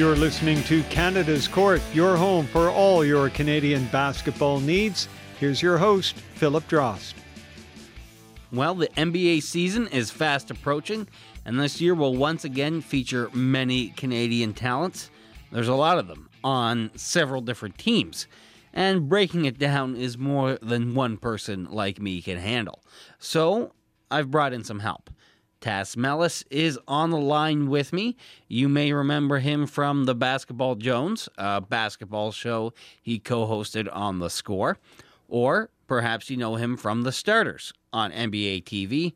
You're listening to Canada's Court, your home for all your Canadian basketball needs. Here's your host, Philip Drost. Well, the NBA season is fast approaching, and this year will once again feature many Canadian talents. There's a lot of them on several different teams, and breaking it down is more than one person like me can handle. So, I've brought in some help. Tas Melas is on the line with me. You may remember him from the Basketball Jones, a basketball show he co hosted on The Score. Or perhaps you know him from The Starters on NBA TV.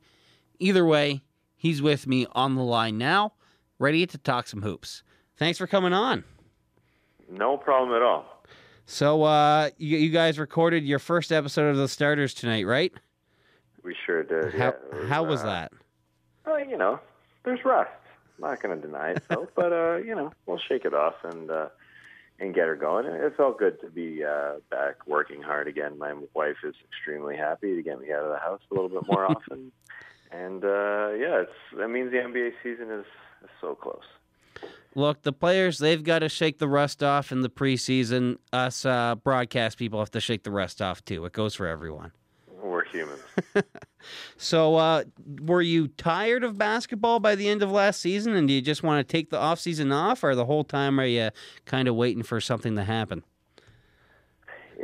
Either way, he's with me on the line now, ready to talk some hoops. Thanks for coming on. No problem at all. So, uh, you, you guys recorded your first episode of The Starters tonight, right? We sure did. How, yeah. was, how was uh, that? Well, you know, there's rust. I'm not going to deny it, though. but uh, you know, we'll shake it off and uh, and get her going. It felt good to be uh, back working hard again. My wife is extremely happy to get me out of the house a little bit more often. And uh, yeah, it's that means the NBA season is, is so close. Look, the players, they've got to shake the rust off in the preseason. Us uh, broadcast people have to shake the rust off too. It goes for everyone. We're humans. So, uh, were you tired of basketball by the end of last season, and do you just want to take the off season off, or the whole time are you kind of waiting for something to happen?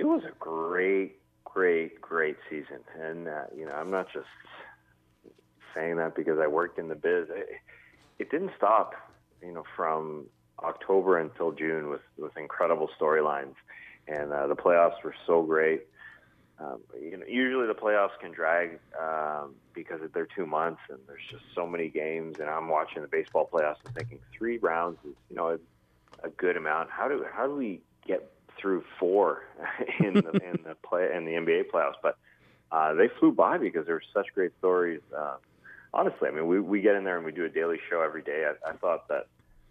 it was a great, great, great season, and uh, you know, I'm not just saying that because I worked in the biz. It, it didn't stop, you know, from October until June with with incredible storylines, and uh, the playoffs were so great. Um, you know, usually the playoffs can drag um, because they're two months and there's just so many games. And I'm watching the baseball playoffs and thinking three rounds is, you know, a, a good amount. How do how do we get through four in the in the play in the NBA playoffs? But uh, they flew by because there were such great stories. Uh, honestly, I mean, we we get in there and we do a daily show every day. I, I thought that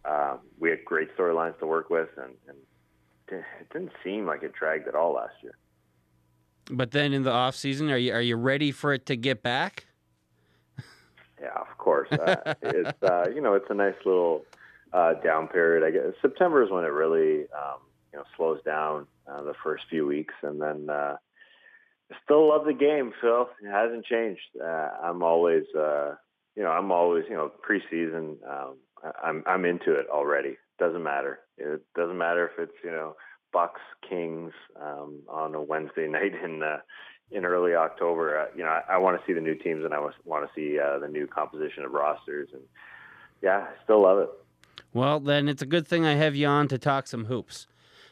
um, we had great storylines to work with, and, and it didn't seem like it dragged at all last year. But then in the off season, are you are you ready for it to get back? Yeah, of course. Uh, it's uh, you know it's a nice little uh, down period. I guess September is when it really um, you know slows down uh, the first few weeks, and then uh, I still love the game, Phil. It hasn't changed. Uh, I'm always uh, you know I'm always you know preseason. Um, I'm I'm into it already. Doesn't matter. It doesn't matter if it's you know Bucks Kings um, on a Wednesday night in uh, in early October. Uh, you know, I, I want to see the new teams and I want to see uh, the new composition of rosters. And yeah, I still love it. Well, then it's a good thing I have you on to talk some hoops.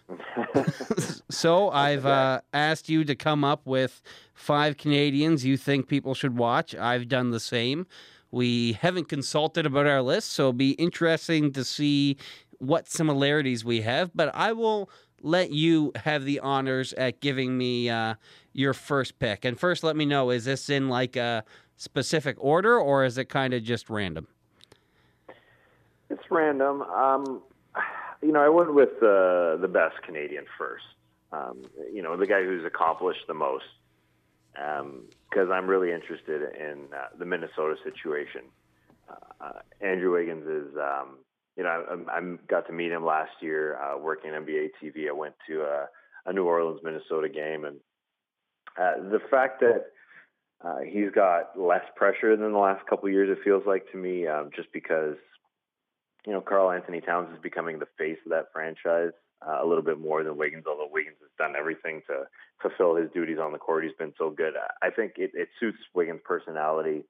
so I've uh, asked you to come up with five Canadians you think people should watch. I've done the same. We haven't consulted about our list, so it'll be interesting to see what similarities we have. But I will let you have the honors at giving me uh, your first pick. And first, let me know: is this in like a specific order, or is it kind of just random? It's random. Um, you know, I went with uh, the best Canadian first. Um, you know, the guy who's accomplished the most. Because I'm really interested in uh, the Minnesota situation. Uh, Andrew Wiggins is, um, you know, I, I got to meet him last year uh, working NBA TV. I went to a, a New Orleans, Minnesota game, and uh, the fact that uh, he's got less pressure than the last couple of years, it feels like to me, um, just because you know, Karl-Anthony Towns is becoming the face of that franchise uh, a little bit more than Wiggins, although Wiggins has done everything to fulfill his duties on the court. He's been so good. I think it, it suits Wiggins' personality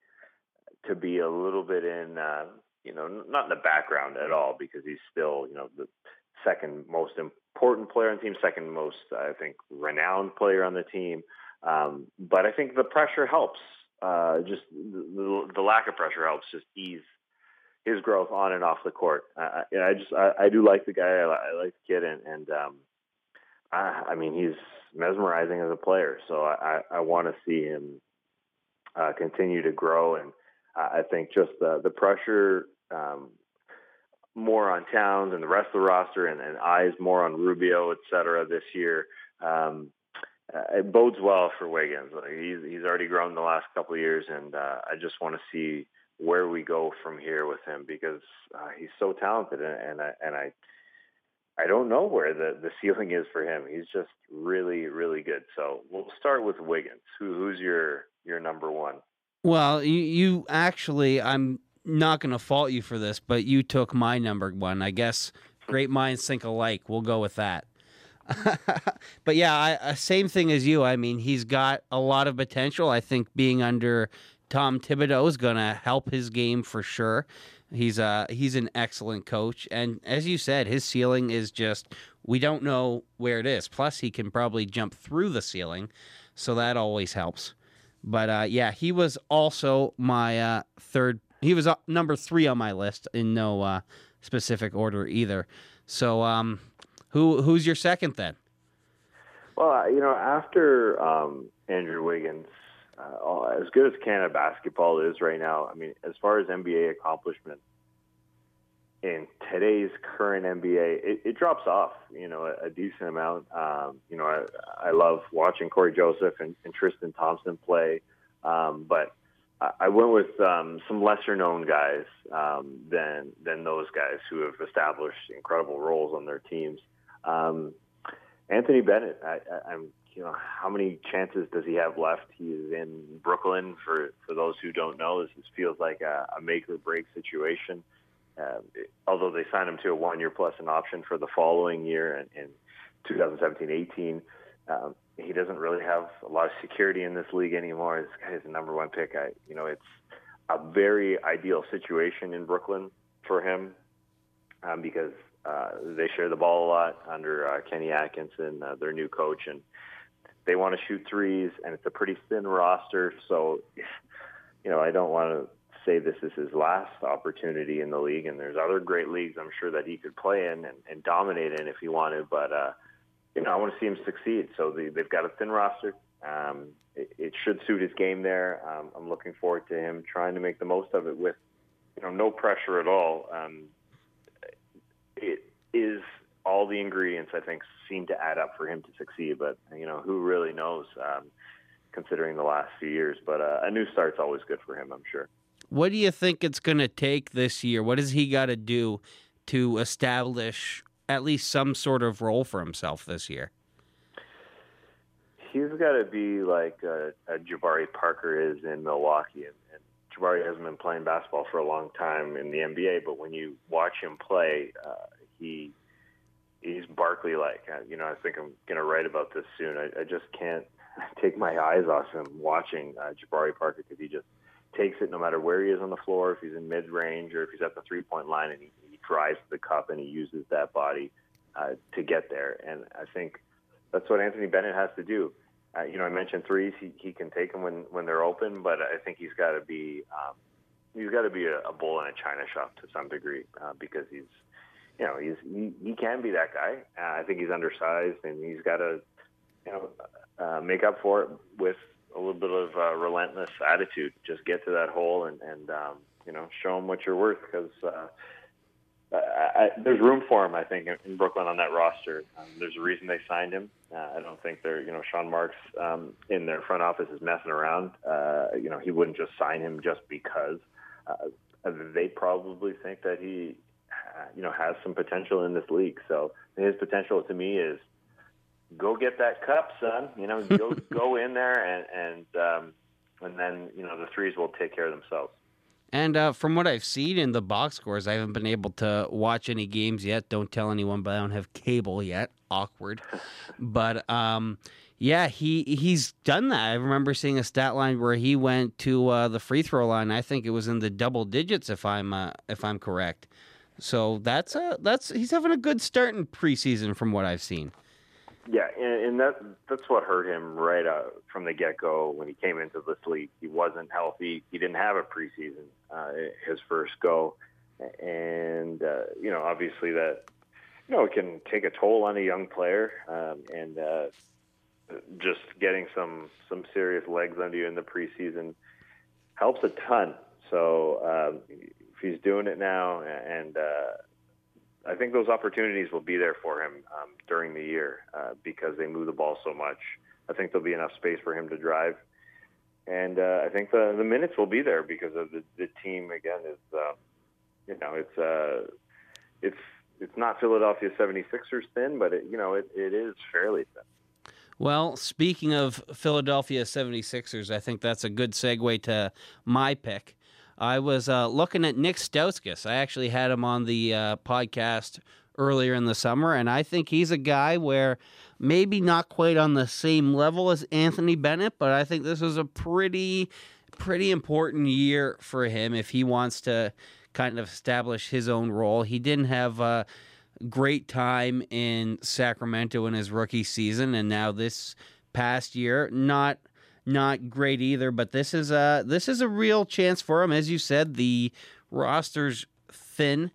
to be a little bit in, uh, you know, not in the background at all because he's still, you know, the second most important player on the team, second most, I think, renowned player on the team. Um, but I think the pressure helps. Uh, just the, the lack of pressure helps just ease his growth on and off the court. I, I just I, I do like the guy. I, like the kid, and and um, I, I mean he's mesmerizing as a player. So I I want to see him uh, continue to grow, and I think just the the pressure. Um, more on Towns and the rest of the roster, and, and eyes more on Rubio, et cetera, this year. Um, uh, it bodes well for Wiggins. Like he's he's already grown the last couple of years, and uh, I just want to see where we go from here with him because uh, he's so talented and, and I and I I don't know where the, the ceiling is for him. He's just really, really good. So we'll start with Wiggins. Who, who's your your number one? Well, you, you actually, I'm not going to fault you for this, but you took my number one. I guess great minds think alike. We'll go with that. but yeah, I, uh, same thing as you. I mean, he's got a lot of potential. I think being under Tom Thibodeau is going to help his game for sure. He's uh he's an excellent coach, and as you said, his ceiling is just we don't know where it is. Plus, he can probably jump through the ceiling, so that always helps. But uh, yeah, he was also my uh, third. He was uh, number three on my list in no uh, specific order either. So um, who who's your second then? Well, you know, after um, Andrew Wiggins, uh, as good as Canada basketball is right now, I mean, as far as NBA accomplishment in today's current NBA, it, it drops off, you know, a, a decent amount. Um, you know, I, I love watching Cory Joseph and, and Tristan Thompson play, um, but I, went with um, some lesser known guys um, than than those guys who have established incredible roles on their teams. Um, Anthony Bennett, I, I'm you know, how many chances does he have left? He is in Brooklyn. For for those who don't know, this, feels like a, a make or break situation. Uh, although they signed him to a one year plus an option for the following year in, in 2017-18, um, he doesn't really have a lot of security in this league anymore. This guy the number one pick. I, you know, it's a very ideal situation in Brooklyn for him um, because uh, they share the ball a lot under uh, Kenny Atkinson, uh, their new coach, and they want to shoot threes, and it's a pretty thin roster. So, you know, I don't want to say this is his last opportunity in the league, and there's other great leagues I'm sure that he could play in and, and dominate in if he wanted. But uh, you know, I want to see him succeed. So the, they've got a thin roster. Um, it, it should suit his game there. Um, I'm looking forward to him trying to make the most of it with, you know, no pressure at all. Um, it is all the ingredients I think seem to add up for him to succeed. But you know, who really knows? Um, considering the last few years, but uh, a new start's always good for him, I'm sure. What do you think it's going to take this year? What does he got to do to establish at least some sort of role for himself this year? He's got to be like a, a Jabari Parker is in Milwaukee, and, and Jabari hasn't been playing basketball for a long time in the NBA. But when you watch him play, uh, he he's Barkley like. Uh, you know, I think I'm going to write about this soon. I, I just can't take my eyes off him watching uh, Jabari Parker because he just takes it no matter where he is on the floor, if he's in mid range or if he's at the three point line, and he, drives the cup and he uses that body uh, to get there. And I think that's what Anthony Bennett has to do. Uh, you know, I mentioned threes; he, he can take them when when they're open, but I think he's got to be um, he's got to be a, a bull in a china shop to some degree uh, because he's you know, he's he, he can be that guy. Uh, I think he's undersized, and he's got to, you know, uh, make up for it with a little bit of uh, relentless attitude. Just get to that hole and and um, you know show him what you're worth because. Uh, I, there's room for him, I think, in Brooklyn on that roster. Um, there's a reason they signed him. Uh, I don't think they're, you know, Sean Marks um, in their front office is messing around. Uh, you know, he wouldn't just sign him just because. Uh, they probably think that he you know, has some potential in this league. So his potential to me is go get that cup, son. You know, go go in there and and um, and then you know the threes will take care of themselves. And uh, from what I've seen in the box scores, I haven't been able to watch any games yet. Don't tell anyone, but I don't have cable yet. Awkward. but um, yeah, he he's done that. I remember seeing a stat line where he went to uh, the free throw line. I think it was in the double digits, if I'm uh, if I'm correct. So that's a that's he's having a good start in preseason from what I've seen. Yeah, and, and that that's what hurt him right out from the get go when he came into this league. He wasn't healthy. He didn't have a preseason uh, his first go, and uh, you know obviously that you know it can take a toll on a young player, um, and uh, just getting some some serious legs under you in the preseason helps a ton. So um, if he's doing it now, and uh, I think those opportunities will be there for him um, during the year uh, because they move the ball so much. I think there'll be enough space for him to drive, and uh, I think the the minutes will be there because of the the team again is uh, you know it's uh, it's it's not Philadelphia 76ers thin, but it, you know it, it is fairly thin. Well, speaking of Philadelphia 76ers, I think that's a good segue to my pick. I was uh, looking at Nick Stauskas. I actually had him on the uh, podcast earlier in the summer, and I think he's a guy where maybe not quite on the same level as Anthony Bennett, but I think this is a pretty, pretty important year for him if he wants to kind of establish his own role. He didn't have a great time in Sacramento in his rookie season, and now this past year, not not great either. But this is a this is a real chance for him, as you said. The roster's thin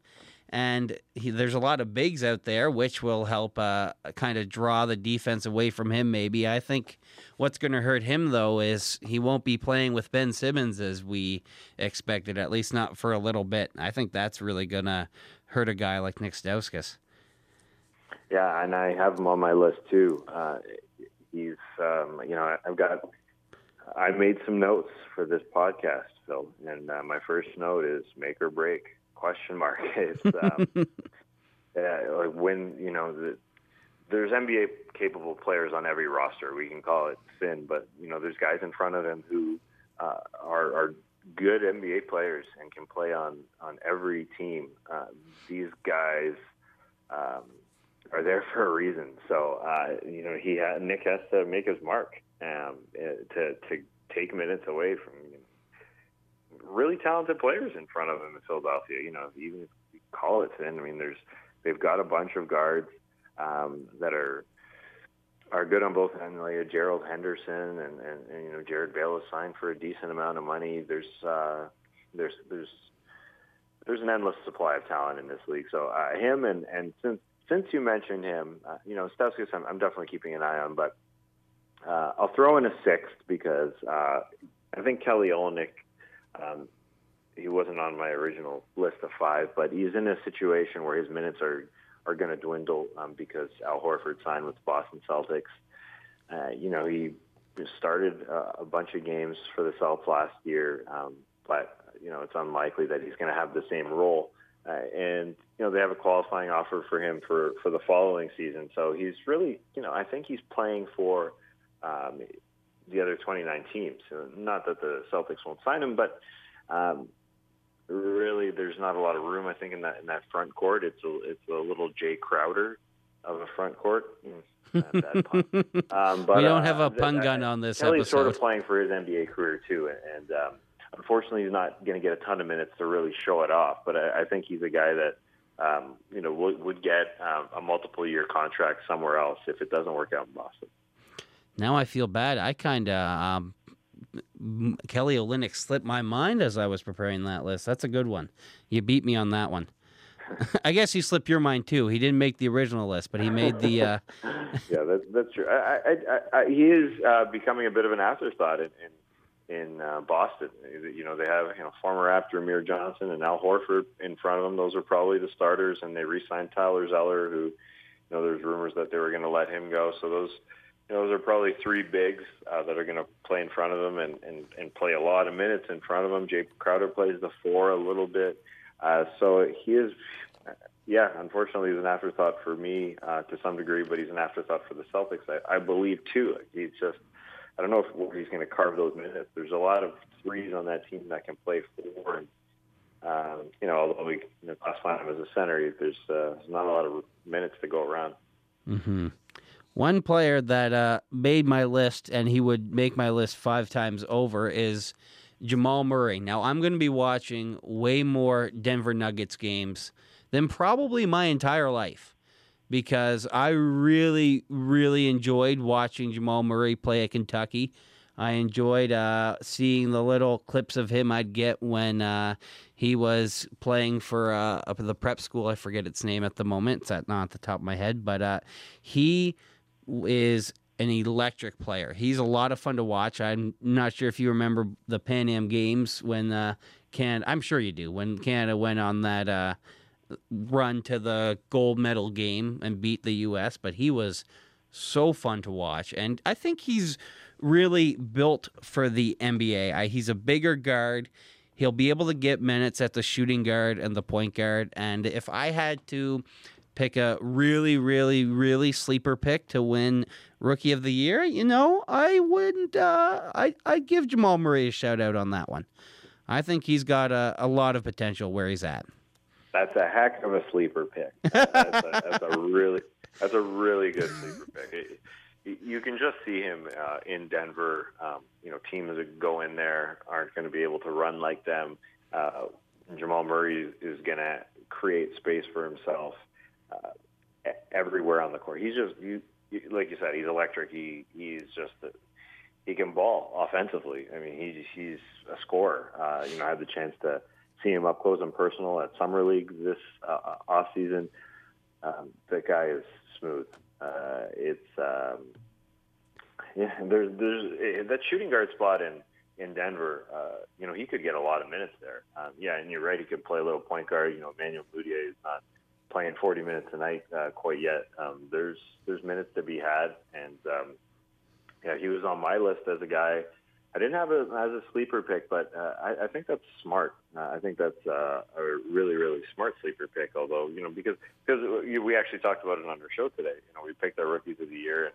and he, there's a lot of bigs out there, which will help uh, kind of draw the defense away from him. Maybe I think what's going to hurt him though is he won't be playing with Ben Simmons as we expected, at least not for a little bit. I think that's really going to hurt a guy like Nick Stauskas. Yeah, and I have him on my list too. Uh, he's, um, you know, I've got, I made some notes for this podcast, Phil, and uh, my first note is make or break question mark. It's um, like when you know the, there's NBA capable players on every roster. We can call it thin, but you know there's guys in front of him who uh, are, are good NBA players and can play on on every team. Uh, these guys um, are there for a reason. So uh, you know he ha- Nick has to make his mark um, eh, to to take minutes away from really talented players in front of him in Philadelphia. You know, even if you call it thin, I mean, there's they've got a bunch of guards um, that are are good on both ends. Like Gerald Henderson and, and, and you know Jerryd Bayless signed for a decent amount of money. There's uh, there's there's there's an endless supply of talent in this league. So uh, him and and since since you mentioned him, uh, you know Stauskas, I'm, I'm definitely keeping an eye on, but uh, I'll throw in a sixth because uh, I think Kelly Olynyk um, he wasn't on my original list of five, but he's in a situation where his minutes are are going to dwindle um, because Al Horford signed with the Boston Celtics. Uh, you know, he started uh, a bunch of games for the Celtics last year, um, but you know it's unlikely that he's going to have the same role. Uh, and you know they have a qualifying offer for him for for the following season, so he's really you know I think he's playing for um, the other 29 teams. Not that the Celtics won't sign him, but um, really there's not a lot of room. I think in that in that front court, it's a it's a little Jae Crowder of a front court. um, but, we don't have a uh, pun gun on this Kelly's episode. sort of playing for his NBA career too, and, um, unfortunately, he's not going to get a ton of minutes to really show it off. But I, I think he's a guy that um, you know would, would get um, a multiple year contract somewhere else if it doesn't work out in Boston. Now I feel bad. I kind of um, Kelly Olynyk slipped my mind as I was preparing that list. That's a good one. You beat me on that one. I guess he slipped your mind too. He didn't make the original list, but he made the. Uh... yeah, that's that's true. I, I, I, he is uh, becoming a bit of an afterthought in in, in uh, Boston. You know, they have you know former Raptor Amir Johnson and Al Horford in front of them. Those are probably the starters, and they re-signed Tyler Zeller, who you know there's rumors that they were going to let him go. So those those are probably three bigs uh, that are going to play in front of them and, and, and play a lot of minutes in front of them. Jae Crowder plays the four a little bit. Uh, so he is, yeah, unfortunately, he's an afterthought for me uh, to some degree, but he's an afterthought for the Celtics, I, I believe, too. He's just, I don't know if he's going to carve those minutes. There's a lot of threes on that team that can play four. And, um, you know, although we you know, him as a center, there's, uh, not a lot of minutes to go around. Mm-hmm. One player that uh, made my list and he would make my list five times over is Jamal Murray. Now, I'm going to be watching way more Denver Nuggets games than probably my entire life because I really, really enjoyed watching Jamal Murray play at Kentucky. I enjoyed uh, seeing the little clips of him I'd get when uh, he was playing for uh, the prep school. I forget its name at the moment. It's not at the top of my head, but uh, he is an electric player. He's a lot of fun to watch. I'm not sure if you remember the Pan Am Games when uh. I'm sure you do. When Canada went on that uh, run to the gold medal game and beat the U.S., but he was so fun to watch, and I think he's really built for the NBA. I, he's a bigger guard. He'll be able to get minutes at the shooting guard and the point guard. And if I had to pick a really, really, really sleeper pick to win Rookie of the Year, you know, I wouldn't. Uh, I I'd give Jamal Murray a shout out on that one. I think he's got a, a lot of potential where he's at. That's a heck of a sleeper pick. that's, a, that's a really that's a really good sleeper pick. It, you can just see him uh, in Denver. Um, you know, teams that go in there aren't going to be able to run like them. Uh, Jamal Murray is going to create space for himself uh, everywhere on the court. He's just you, you, like you said, he's electric. He he's just a, he can ball offensively. I mean, he's he's a scorer. Uh, you know, I had the chance to see him up close and personal at summer league this uh, off season. Um, that guy is smooth. Uh, it's um, yeah. There's there's eh, that shooting guard spot in in Denver. Uh, you know, he could get a lot of minutes there. Um, yeah, and you're right. He could play a little point guard. You know, Emmanuel Mudiay is not playing 40 minutes a night uh, quite yet. Um, there's there's minutes to be had, and um, yeah, he was on my list as a guy. I didn't have it as a sleeper pick, but uh, I, I think that's smart. Uh, I think that's uh, a really, really smart sleeper pick. Although you know, because because we actually talked about it on our show today. You know, we picked our rookies of the year, and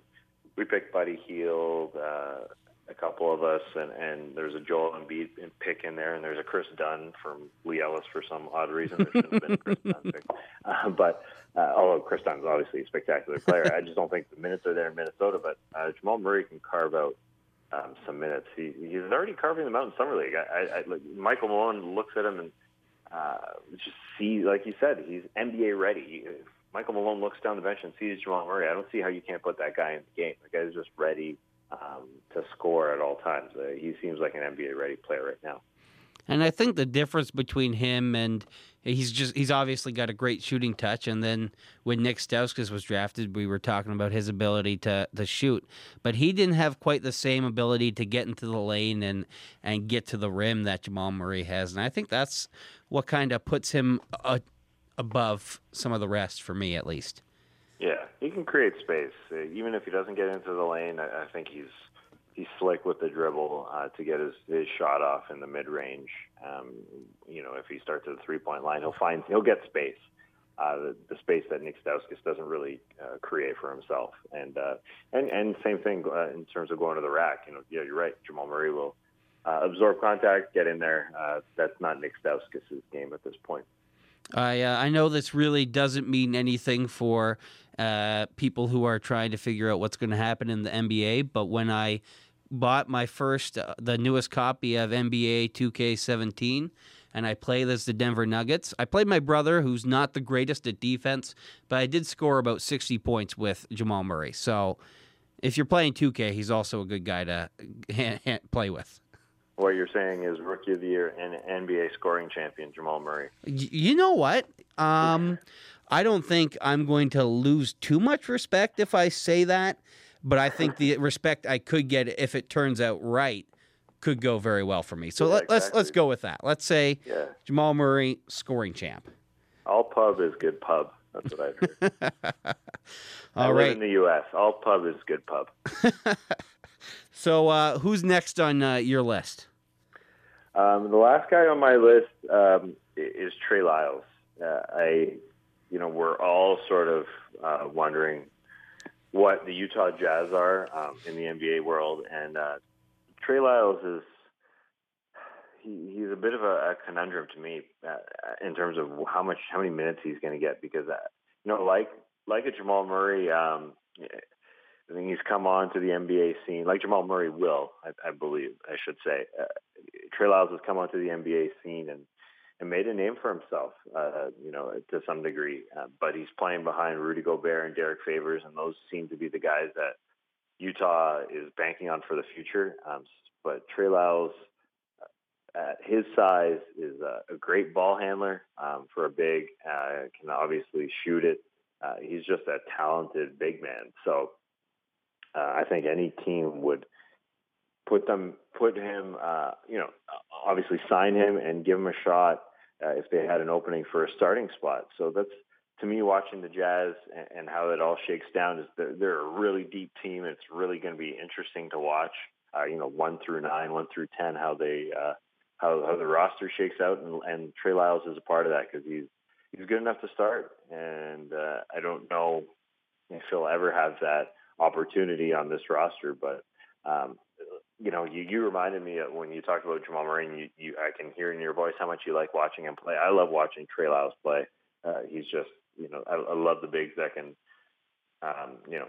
we picked Buddy Hield, uh, a couple of us, and and there's a Joel Embiid pick in there, and there's a Kris Dunn from Leigh Ellis for some odd reason. There shouldn't have been a Kris Dunn pick, uh, but uh, although Kris Dunn's obviously a spectacular player, I just don't think the minutes are there in Minnesota. But uh, Jamal Murray can carve out um, some minutes. He, he's already carving them out in summer league. I, I, I like Michael Malone looks at him and uh, just see, like you said, he's NBA ready. If Michael Malone looks down the bench and sees Jamal Murray, I don't see how you can't put that guy in the game. The guy's just ready um, to score at all times. Uh, he seems like an NBA ready player right now. And I think the difference between him and he's just he's obviously got a great shooting touch. And then when Nick Stauskas was drafted, we were talking about his ability to to shoot, but he didn't have quite the same ability to get into the lane and and get to the rim that Jamal Murray has. And I think that's what kind of puts him a, above some of the rest for me, at least. Yeah, he can create space, uh, even if he doesn't get into the lane. I, I think he's he's slick with the dribble uh, to get his, his shot off in the mid range. Um, you know, if he starts at the three point line, he'll find he'll get space. Uh, the, the space that Nick Stauskas doesn't really uh, create for himself, and uh, and and same thing uh, in terms of going to the rack. You know, yeah, you're right. Jamal Murray will uh, absorb contact, get in there. Uh, that's not Nick Stauskas' game at this point. I uh, I know this really doesn't mean anything for uh, people who are trying to figure out what's going to happen in the NBA, but when I bought my first, uh, the newest copy of NBA 2K17, and I played as the Denver Nuggets. I played my brother, who's not the greatest at defense, but I did score about 60 points with Jamal Murray. So if you're playing 2K, he's also a good guy to play with. What you're saying is Rookie of the Year and NBA scoring champion Jamal Murray. You know what? Um, I don't think I'm going to lose too much respect if I say that but I think the respect I could get if it turns out right could go very well for me. So yeah, let, us exactly. let's, let's go with that. Let's say yeah. Jamal Murray scoring champ. All pub is good pub. That's what I've heard. All I right. live in the U.S. All pub is good pub. so uh, who's next on uh, your list? Um, the last guy on my list um, is Trey Lyles. Uh, I, you know, we're all sort of uh, wondering what the Utah Jazz are um, in the NBA world, and uh, Trey Lyles is he, he's a bit of a, a conundrum to me uh, in terms of how much how many minutes he's going to get because uh, you know like like a Jamal Murray. Um, I think he's come on to the NBA scene, like Jamal Murray will, I, I believe, I should say. Uh, Trey Lyles has come onto the NBA scene and and made a name for himself, uh, you know, to some degree. Uh, but he's playing behind Rudy Gobert and Derrick Favors, and those seem to be the guys that Utah is banking on for the future. Um, but Trey Lyles, uh, at his size, is a, a great ball handler um, for a big. Uh, can obviously shoot it. Uh, he's just a talented big man. So uh, I think any team would put them put him uh, you know obviously sign him and give him a shot uh, if they had an opening for a starting spot so that's to me watching the jazz and, and how it all shakes down is they're, they're a really deep team it's really going to be interesting to watch uh, you know one through nine one through ten how they uh, how how the roster shakes out, and, and Trey Lyles is a part of that because he's he's good enough to start, and uh, I don't know if he'll ever have that opportunity on this roster, but. Um, you know, you, you reminded me of when you talked about Jamal Murray. You, you, I can hear in your voice how much you like watching him play. I love watching Trey Lyles play. Uh, he's just, you know, I, I love the bigs that can, um, you know,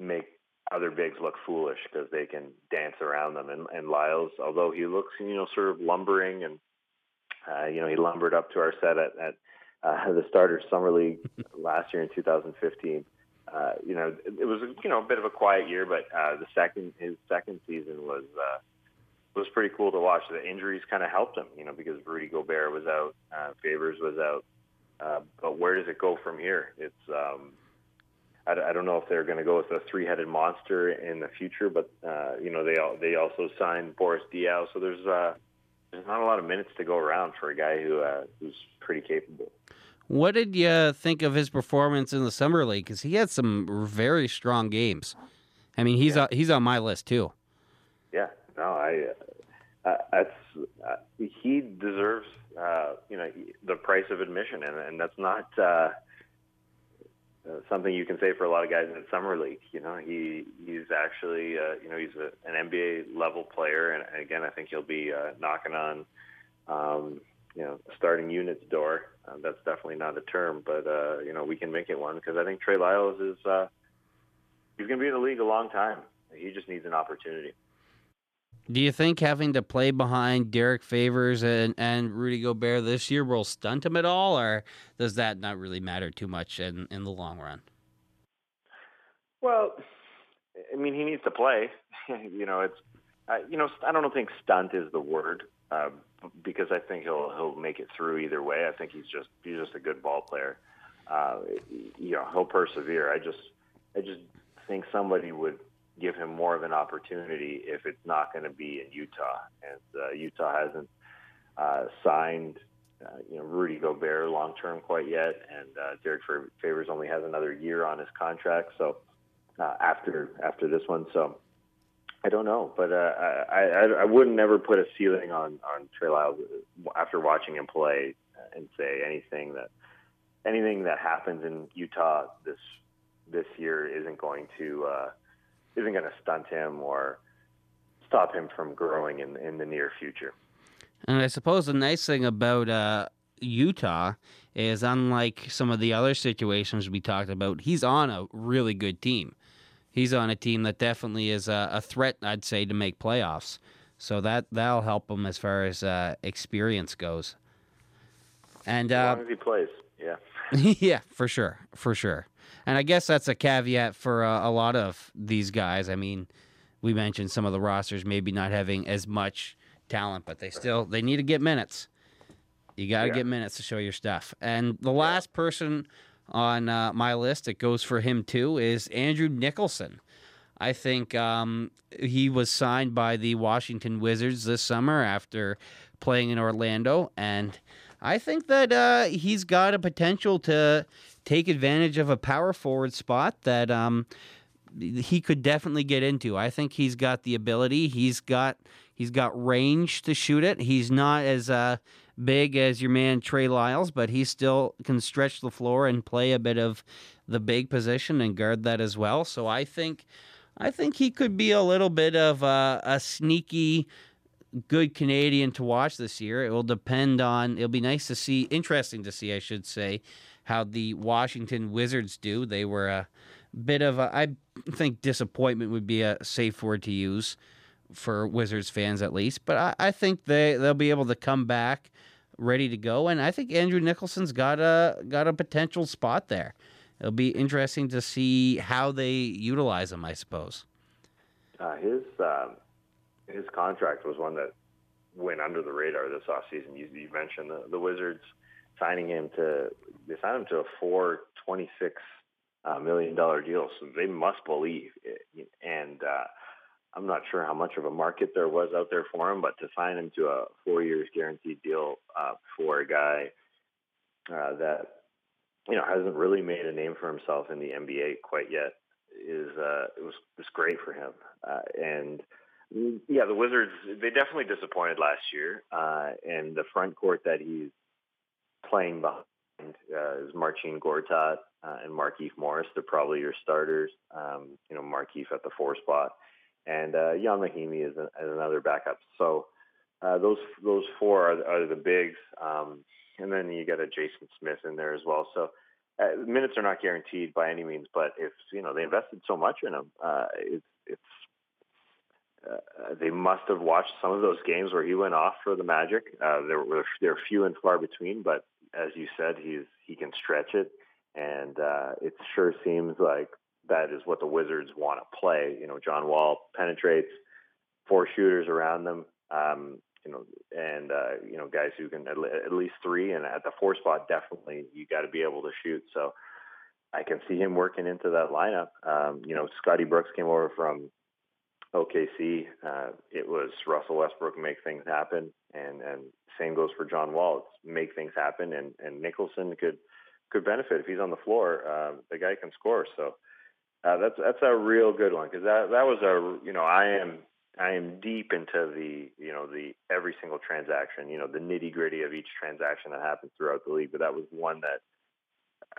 make other bigs look foolish because they can dance around them. And, and Lyles, although he looks, you know, sort of lumbering and, uh, you know, he lumbered up to our set at, at uh, the starter summer league last year in 2015 uh, you know, it, was you know a bit of a quiet year, but uh, the second his second season was uh, was pretty cool to watch. The injuries kind of helped him, you know, because Rudy Gobert was out, uh, Favors was out. Uh, but where does it go from here? It's um, I, I don't know if they're going to go with a three-headed monster in the future, but uh, you know they they also signed Boris Diaw, so there's uh, there's not a lot of minutes to go around for a guy who uh, who's pretty capable. What did you think of his performance in the summer league? Because he had some very strong games. I mean, he's yeah. he's on my list too. Yeah, no, I uh, that's uh, he deserves uh, you know the price of admission, and and that's not uh, uh, something you can say for a lot of guys in the summer league. You know, he he's actually uh, you know he's a, an NBA level player, and again, I think he'll be knocking on. Um, you know, starting unit's door. Uh, that's definitely not a term, but uh, you know, we can make it one because I think Trey Lyles is uh, he's going to be in the league a long time. He just needs an opportunity. Do you think having to play behind Derrick Favors and, and Rudy Gobert this year will stunt him at all, or does that not really matter too much in, in the long run? Well, I mean, he needs to play. you know, it's uh, you know, I don't think stunt is the word. Um, because I think he'll he'll make it through either way. I think he's just he's just a good ball player. Uh, you know, he'll persevere. I just I just think somebody would give him more of an opportunity if it's not going to be in Utah, and uh, Utah hasn't uh, signed. Uh, you know Rudy Gobert long term quite yet, and uh, Derrick Favors only has another year on his contract. So uh, after after this one, so I don't know, but uh, I, I I wouldn't ever put a ceiling on on Trey Lyles after watching him play and say anything that anything that happens in Utah this this year isn't going to uh, isn't going to stunt him or stop him from growing in in the near future. And I suppose the nice thing about uh, Utah is, unlike some of the other situations we talked about, he's on a really good team he's on a team that definitely is a, a threat, I'd say, to make playoffs. So that that'll help him as far as uh, experience goes. And uh, as long as he plays, yeah, yeah, for sure, for sure. And I guess that's a caveat for uh, a lot of these guys. I mean, we mentioned some of the rosters maybe not having as much talent, but they still they need to get minutes. You got to yeah. get minutes to show your stuff. And the last person on uh, my list. It goes for him too. Is Andrew Nicholson. I think um, he was signed by the Washington Wizards this summer after playing in Orlando, and I think that uh, he's got a potential to take advantage of a power forward spot that um, he could definitely get into. I think he's got the ability. He's got he's got range to shoot it. He's not as uh, big as your man Trey Lyles, but he still can stretch the floor and play a bit of the big position and guard that as well. So I think I think he could be a little bit of a, a sneaky good Canadian to watch this year. It will depend on. It'll be nice to see, interesting to see, I should say, how the Washington Wizards do. They were a bit of a, I think, disappointment would be a safe word to use for Wizards fans at least. But I, I think they they'll be able to come back ready to go. And I think Andrew Nicholson's got a got a potential spot there. It'll be interesting to see how they utilize him. I suppose. Uh, his uh, his contract was one that went under the radar this offseason. You, you mentioned the, the Wizards signing him to they signed him to a four twenty six uh, million dollar deal, so they must believe it. And uh, I'm not sure how much of a market there was out there for him, but to sign him to a four years guaranteed deal uh, for a guy uh, that you know hasn't really made a name for himself in the NBA quite yet is uh, it was was great for him. Uh, and Yeah, the Wizards they definitely disappointed last year, uh, and the front court that he's playing behind uh, is Marcin Gortat uh, and Markieff Morris. They're probably your starters. Um, you know, Markieff at the four spot, and uh, Ian Mahinmi is, is another backup. So uh, those those four are, are the bigs, um, and then you got a Jason Smith in there as well. So. Uh, minutes are not guaranteed by any means, but if you know they invested so much in him, uh, it's it's uh, they must have watched some of those games where he went off for the Magic. Uh, there were they're few and far between, but as you said, he's he can stretch it, and uh, it sure seems like that is what the Wizards want to play. You know, John Wall penetrates, four shooters around them, um, you know, and uh, you know guys who can at, at least three, and at the four spot, definitely you got to be able to shoot. So. I can see him working into that lineup. Um, you know, Scotty Brooks came over from OKC, uh, it was Russell Westbrook make things happen, and and same goes for John Wall. It's make things happen, and and Nicholson could could benefit if he's on the floor. Uh, the guy can score, so uh, that's that's a real good one because that that was a you know I am I am deep into the you know the every single transaction, you know the nitty gritty of each transaction that happens throughout the league, but that was one that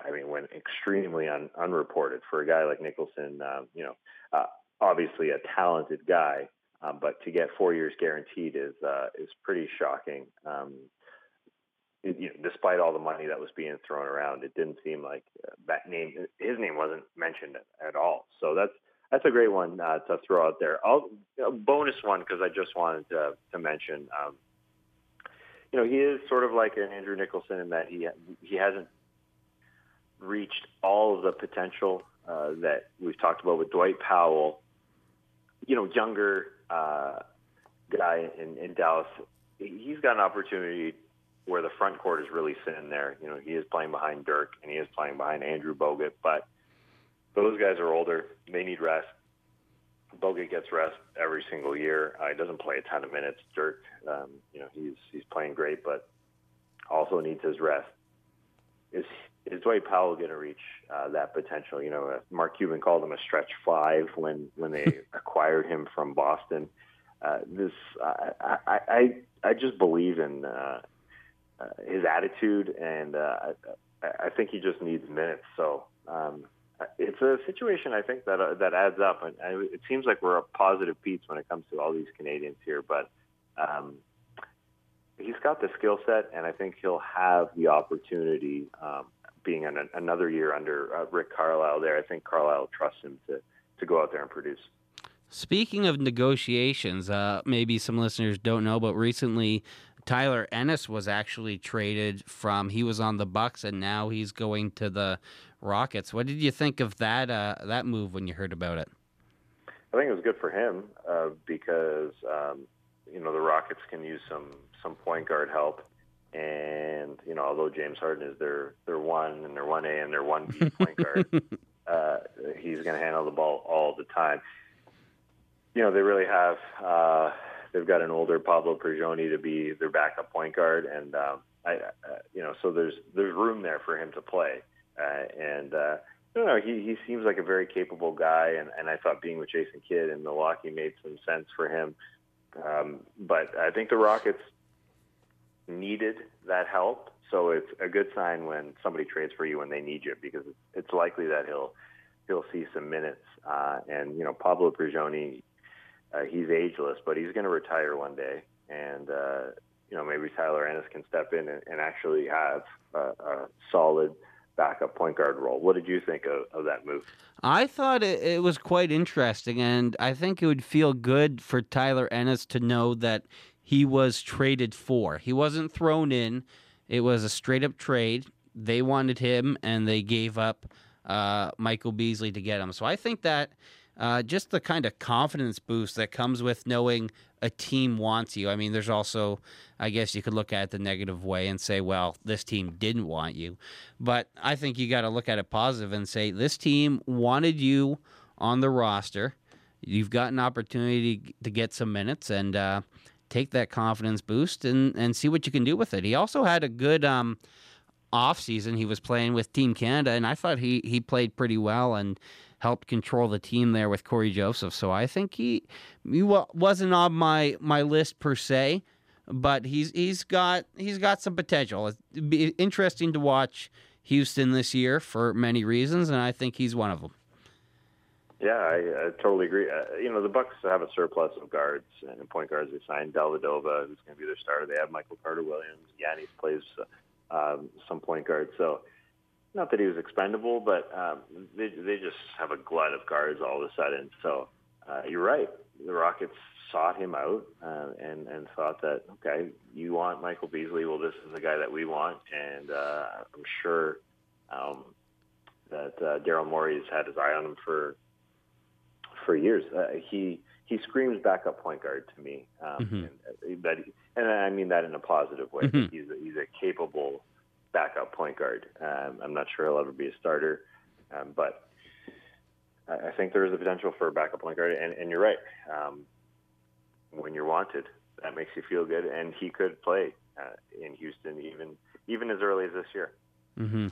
I mean went extremely un, unreported for a guy like Nicholson. Um, you know. Uh, obviously a talented guy, um, but to get four years guaranteed is uh, is pretty shocking. Um, it, you know, despite all the money that was being thrown around, it didn't seem like uh, that name, his name wasn't mentioned at, all. So that's that's a great one uh, to throw out there. I'll, a bonus one because I just wanted to, to mention. Um, you know, he is sort of like an Andrew Nicholson in that he he hasn't reached all of the potential uh, that we've talked about with Dwight Powell you know, younger uh, guy in, in Dallas, he's got an opportunity where the front court is really sitting there. You know, he is playing behind Dirk and he is playing behind Andrew Bogut, but those guys are older. They need rest. Bogut gets rest every single year. Uh, he doesn't play a ton of minutes. Dirk, um, you know, he's he's playing great, but also needs his rest. Is is Dwight Powell going to reach uh, that potential? You know, uh, Mark Cuban called him a stretch five when when they acquired him from Boston. Uh, this I, I I I just believe in uh, uh, his attitude, and uh, I, I think he just needs minutes. So um, it's a situation I think that uh, that adds up, and, it seems like we're a positive Pete's when it comes to all these Canadians here, but. Um, he's got the skill set, and I think he'll have the opportunity um, being an, another year under uh, Rick Carlisle there, I think Carlisle trusts him to, to go out there and produce. Speaking of negotiations, uh, maybe some listeners don't know, but recently Tyler Ennis was actually traded from he was on the Bucks and now he's going to the Rockets. What did you think of that uh, that move when you heard about it? I think it was good for him uh, because um, you know the Rockets can use some some point guard help and you know, although James Harden is their their one and their one A and their one B point guard, uh, he's going to handle the ball all the time. You know, they really have. They've got an older Pablo Prigioni to be their backup point guard, and um, I, uh, you know, so there's there's room there for him to play. Uh, and uh, I know, he he seems like a very capable guy, and and I thought being with Jason Kidd in Milwaukee made some sense for him. Um, but I think the Rockets needed that help. So it's a good sign when somebody trades for you when they need you because it's likely that he'll he'll see some minutes. Uh, and you know Pablo Prigioni, uh, he's ageless, but he's going to retire one day, and uh, you know maybe Tyler Ennis can step in and, and actually have a, a solid backup point guard role. What did you think of, of that move? I thought it, it, was quite interesting, and I think it would feel good for Tyler Ennis to know that he was traded for. He wasn't thrown in. It was a straight up trade. They wanted him, and they gave up uh, Michael Beasley to get him. So I think that uh, just the kind of confidence boost that comes with knowing a team wants you. I mean, there's also, I guess you could look at it the negative way and say, well, this team didn't want you. But I think you got to look at it positive and say, this team wanted you on the roster. You've got an opportunity to get some minutes, and uh, take that confidence boost and, and see what you can do with it. He also had a good um, off season. He was playing with Team Canada, and I thought he, he played pretty well. And helped control the team there with Cory Joseph. So I think he he wasn't on my my list per se, but he's he's got he's got some potential. It'd be interesting to watch Houston this year for many reasons, and I think he's one of them. Yeah, I, I totally agree. Uh, you know, the Bucks have a surplus of guards and point guards. They signed Dellavedova, who's going to be their starter. They have Michael Carter Williams. Giannis plays um, some point guard. So, not that he was expendable, but um, they they just have a glut of guards all of a sudden. So, uh, you're right. The Rockets sought him out uh, and and thought that okay, you want Michael Beasley. Well, this is the guy that we want, and uh, I'm sure um, that uh, Daryl Morey's had his eye on him for for years. Uh, he he screams backup point guard to me. Um, mm-hmm. and, that, and I mean that in a positive way. Mm-hmm. He's a, he's a capable backup point guard. Um, I'm not sure he'll ever be a starter, um, but I, think there is a potential for a backup point guard. And, and you're right. Um, when you're wanted, that makes you feel good. And he could play uh, in Houston even even as early as this year. Mm-hmm.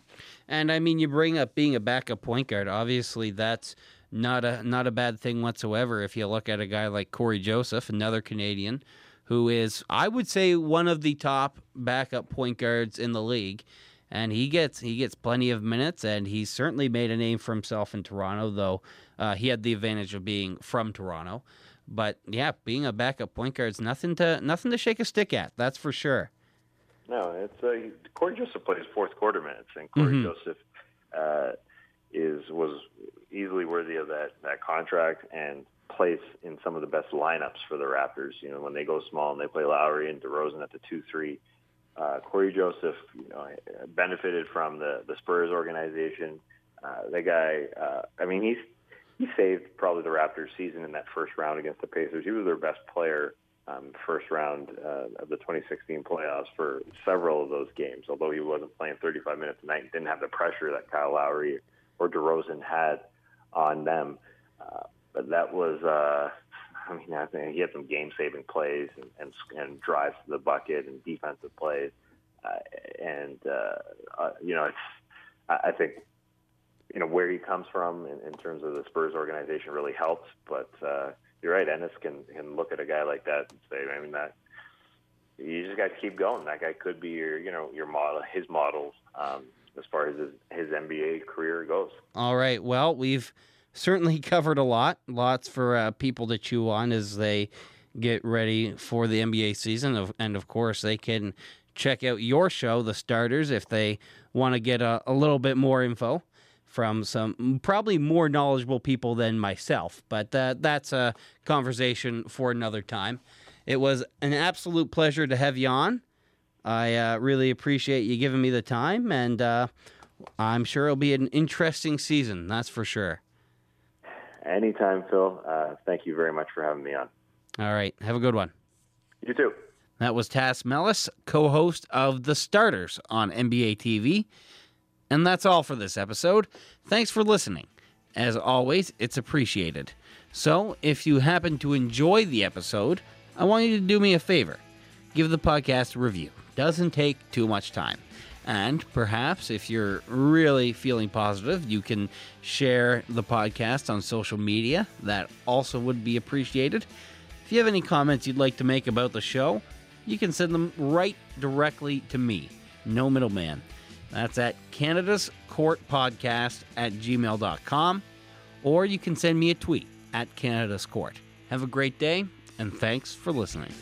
And I mean, you bring up being a backup point guard. Obviously, that's not a not a bad thing whatsoever. If you look at a guy like Cory Joseph, another Canadian, who is I would say one of the top backup point guards in the league, and he gets he gets plenty of minutes, and he's certainly made a name for himself in Toronto. Though uh, he had the advantage of being from Toronto, but yeah, being a backup point guard is nothing to nothing to shake a stick at. That's for sure. No, it's uh, Cory Joseph plays fourth quarter minutes, and Cory mm-hmm. Joseph uh, is was easily worthy of that that contract and place in some of the best lineups for the Raptors. You know, when they go small and they play Lowry and DeRozan at the two three. Uh, Cory Joseph, you know, benefited from the the Spurs organization. Uh, that guy, uh, I mean, he's he saved probably the Raptors' season in that first round against the Pacers. He was their best player um, first round uh, of the 2016 playoffs for several of those games. Although he wasn't playing 35 minutes a night, and didn't have the pressure that Kyle Lowry or DeRozan had on them. Uh, but that was, uh, I mean, I think he had some game-saving plays and, and, and drives to the bucket and defensive plays. Uh, and uh, uh, you know, it's, I think you know where he comes from in, in terms of the Spurs organization really helps. But uh, you're right, Ennis can can look at a guy like that and say, I mean that you just got to keep going. That guy could be your you know your model, his model um, as far as his, his NBA career goes. All right. Well, we've certainly covered a lot, lots for uh, people to chew on as they get ready for the NBA season. And of course, they can check out your show, The Starters, if they want to get a, a little bit more info from some probably more knowledgeable people than myself. But uh, that's a conversation for another time. It was an absolute pleasure to have you on. I uh, really appreciate you giving me the time, and uh, I'm sure it'll be an interesting season. That's for sure. Anytime, Phil. Uh, thank you very much for having me on. All right. Have a good one. You too. That was Tas Melas, co host of The Starters on NBA TV. And that's all for this episode. Thanks for listening. As always, it's appreciated. So, if you happen to enjoy the episode, I want you to do me a favor give the podcast a review. Doesn't take too much time. And perhaps if you're really feeling positive, you can share the podcast on social media. That also would be appreciated. If you have any comments you'd like to make about the show, you can send them right directly to me. No middleman. That's at Canada's Court Podcast at gmail.com, or you can send me a tweet at Canada's Court. Have a great day, and thanks for listening.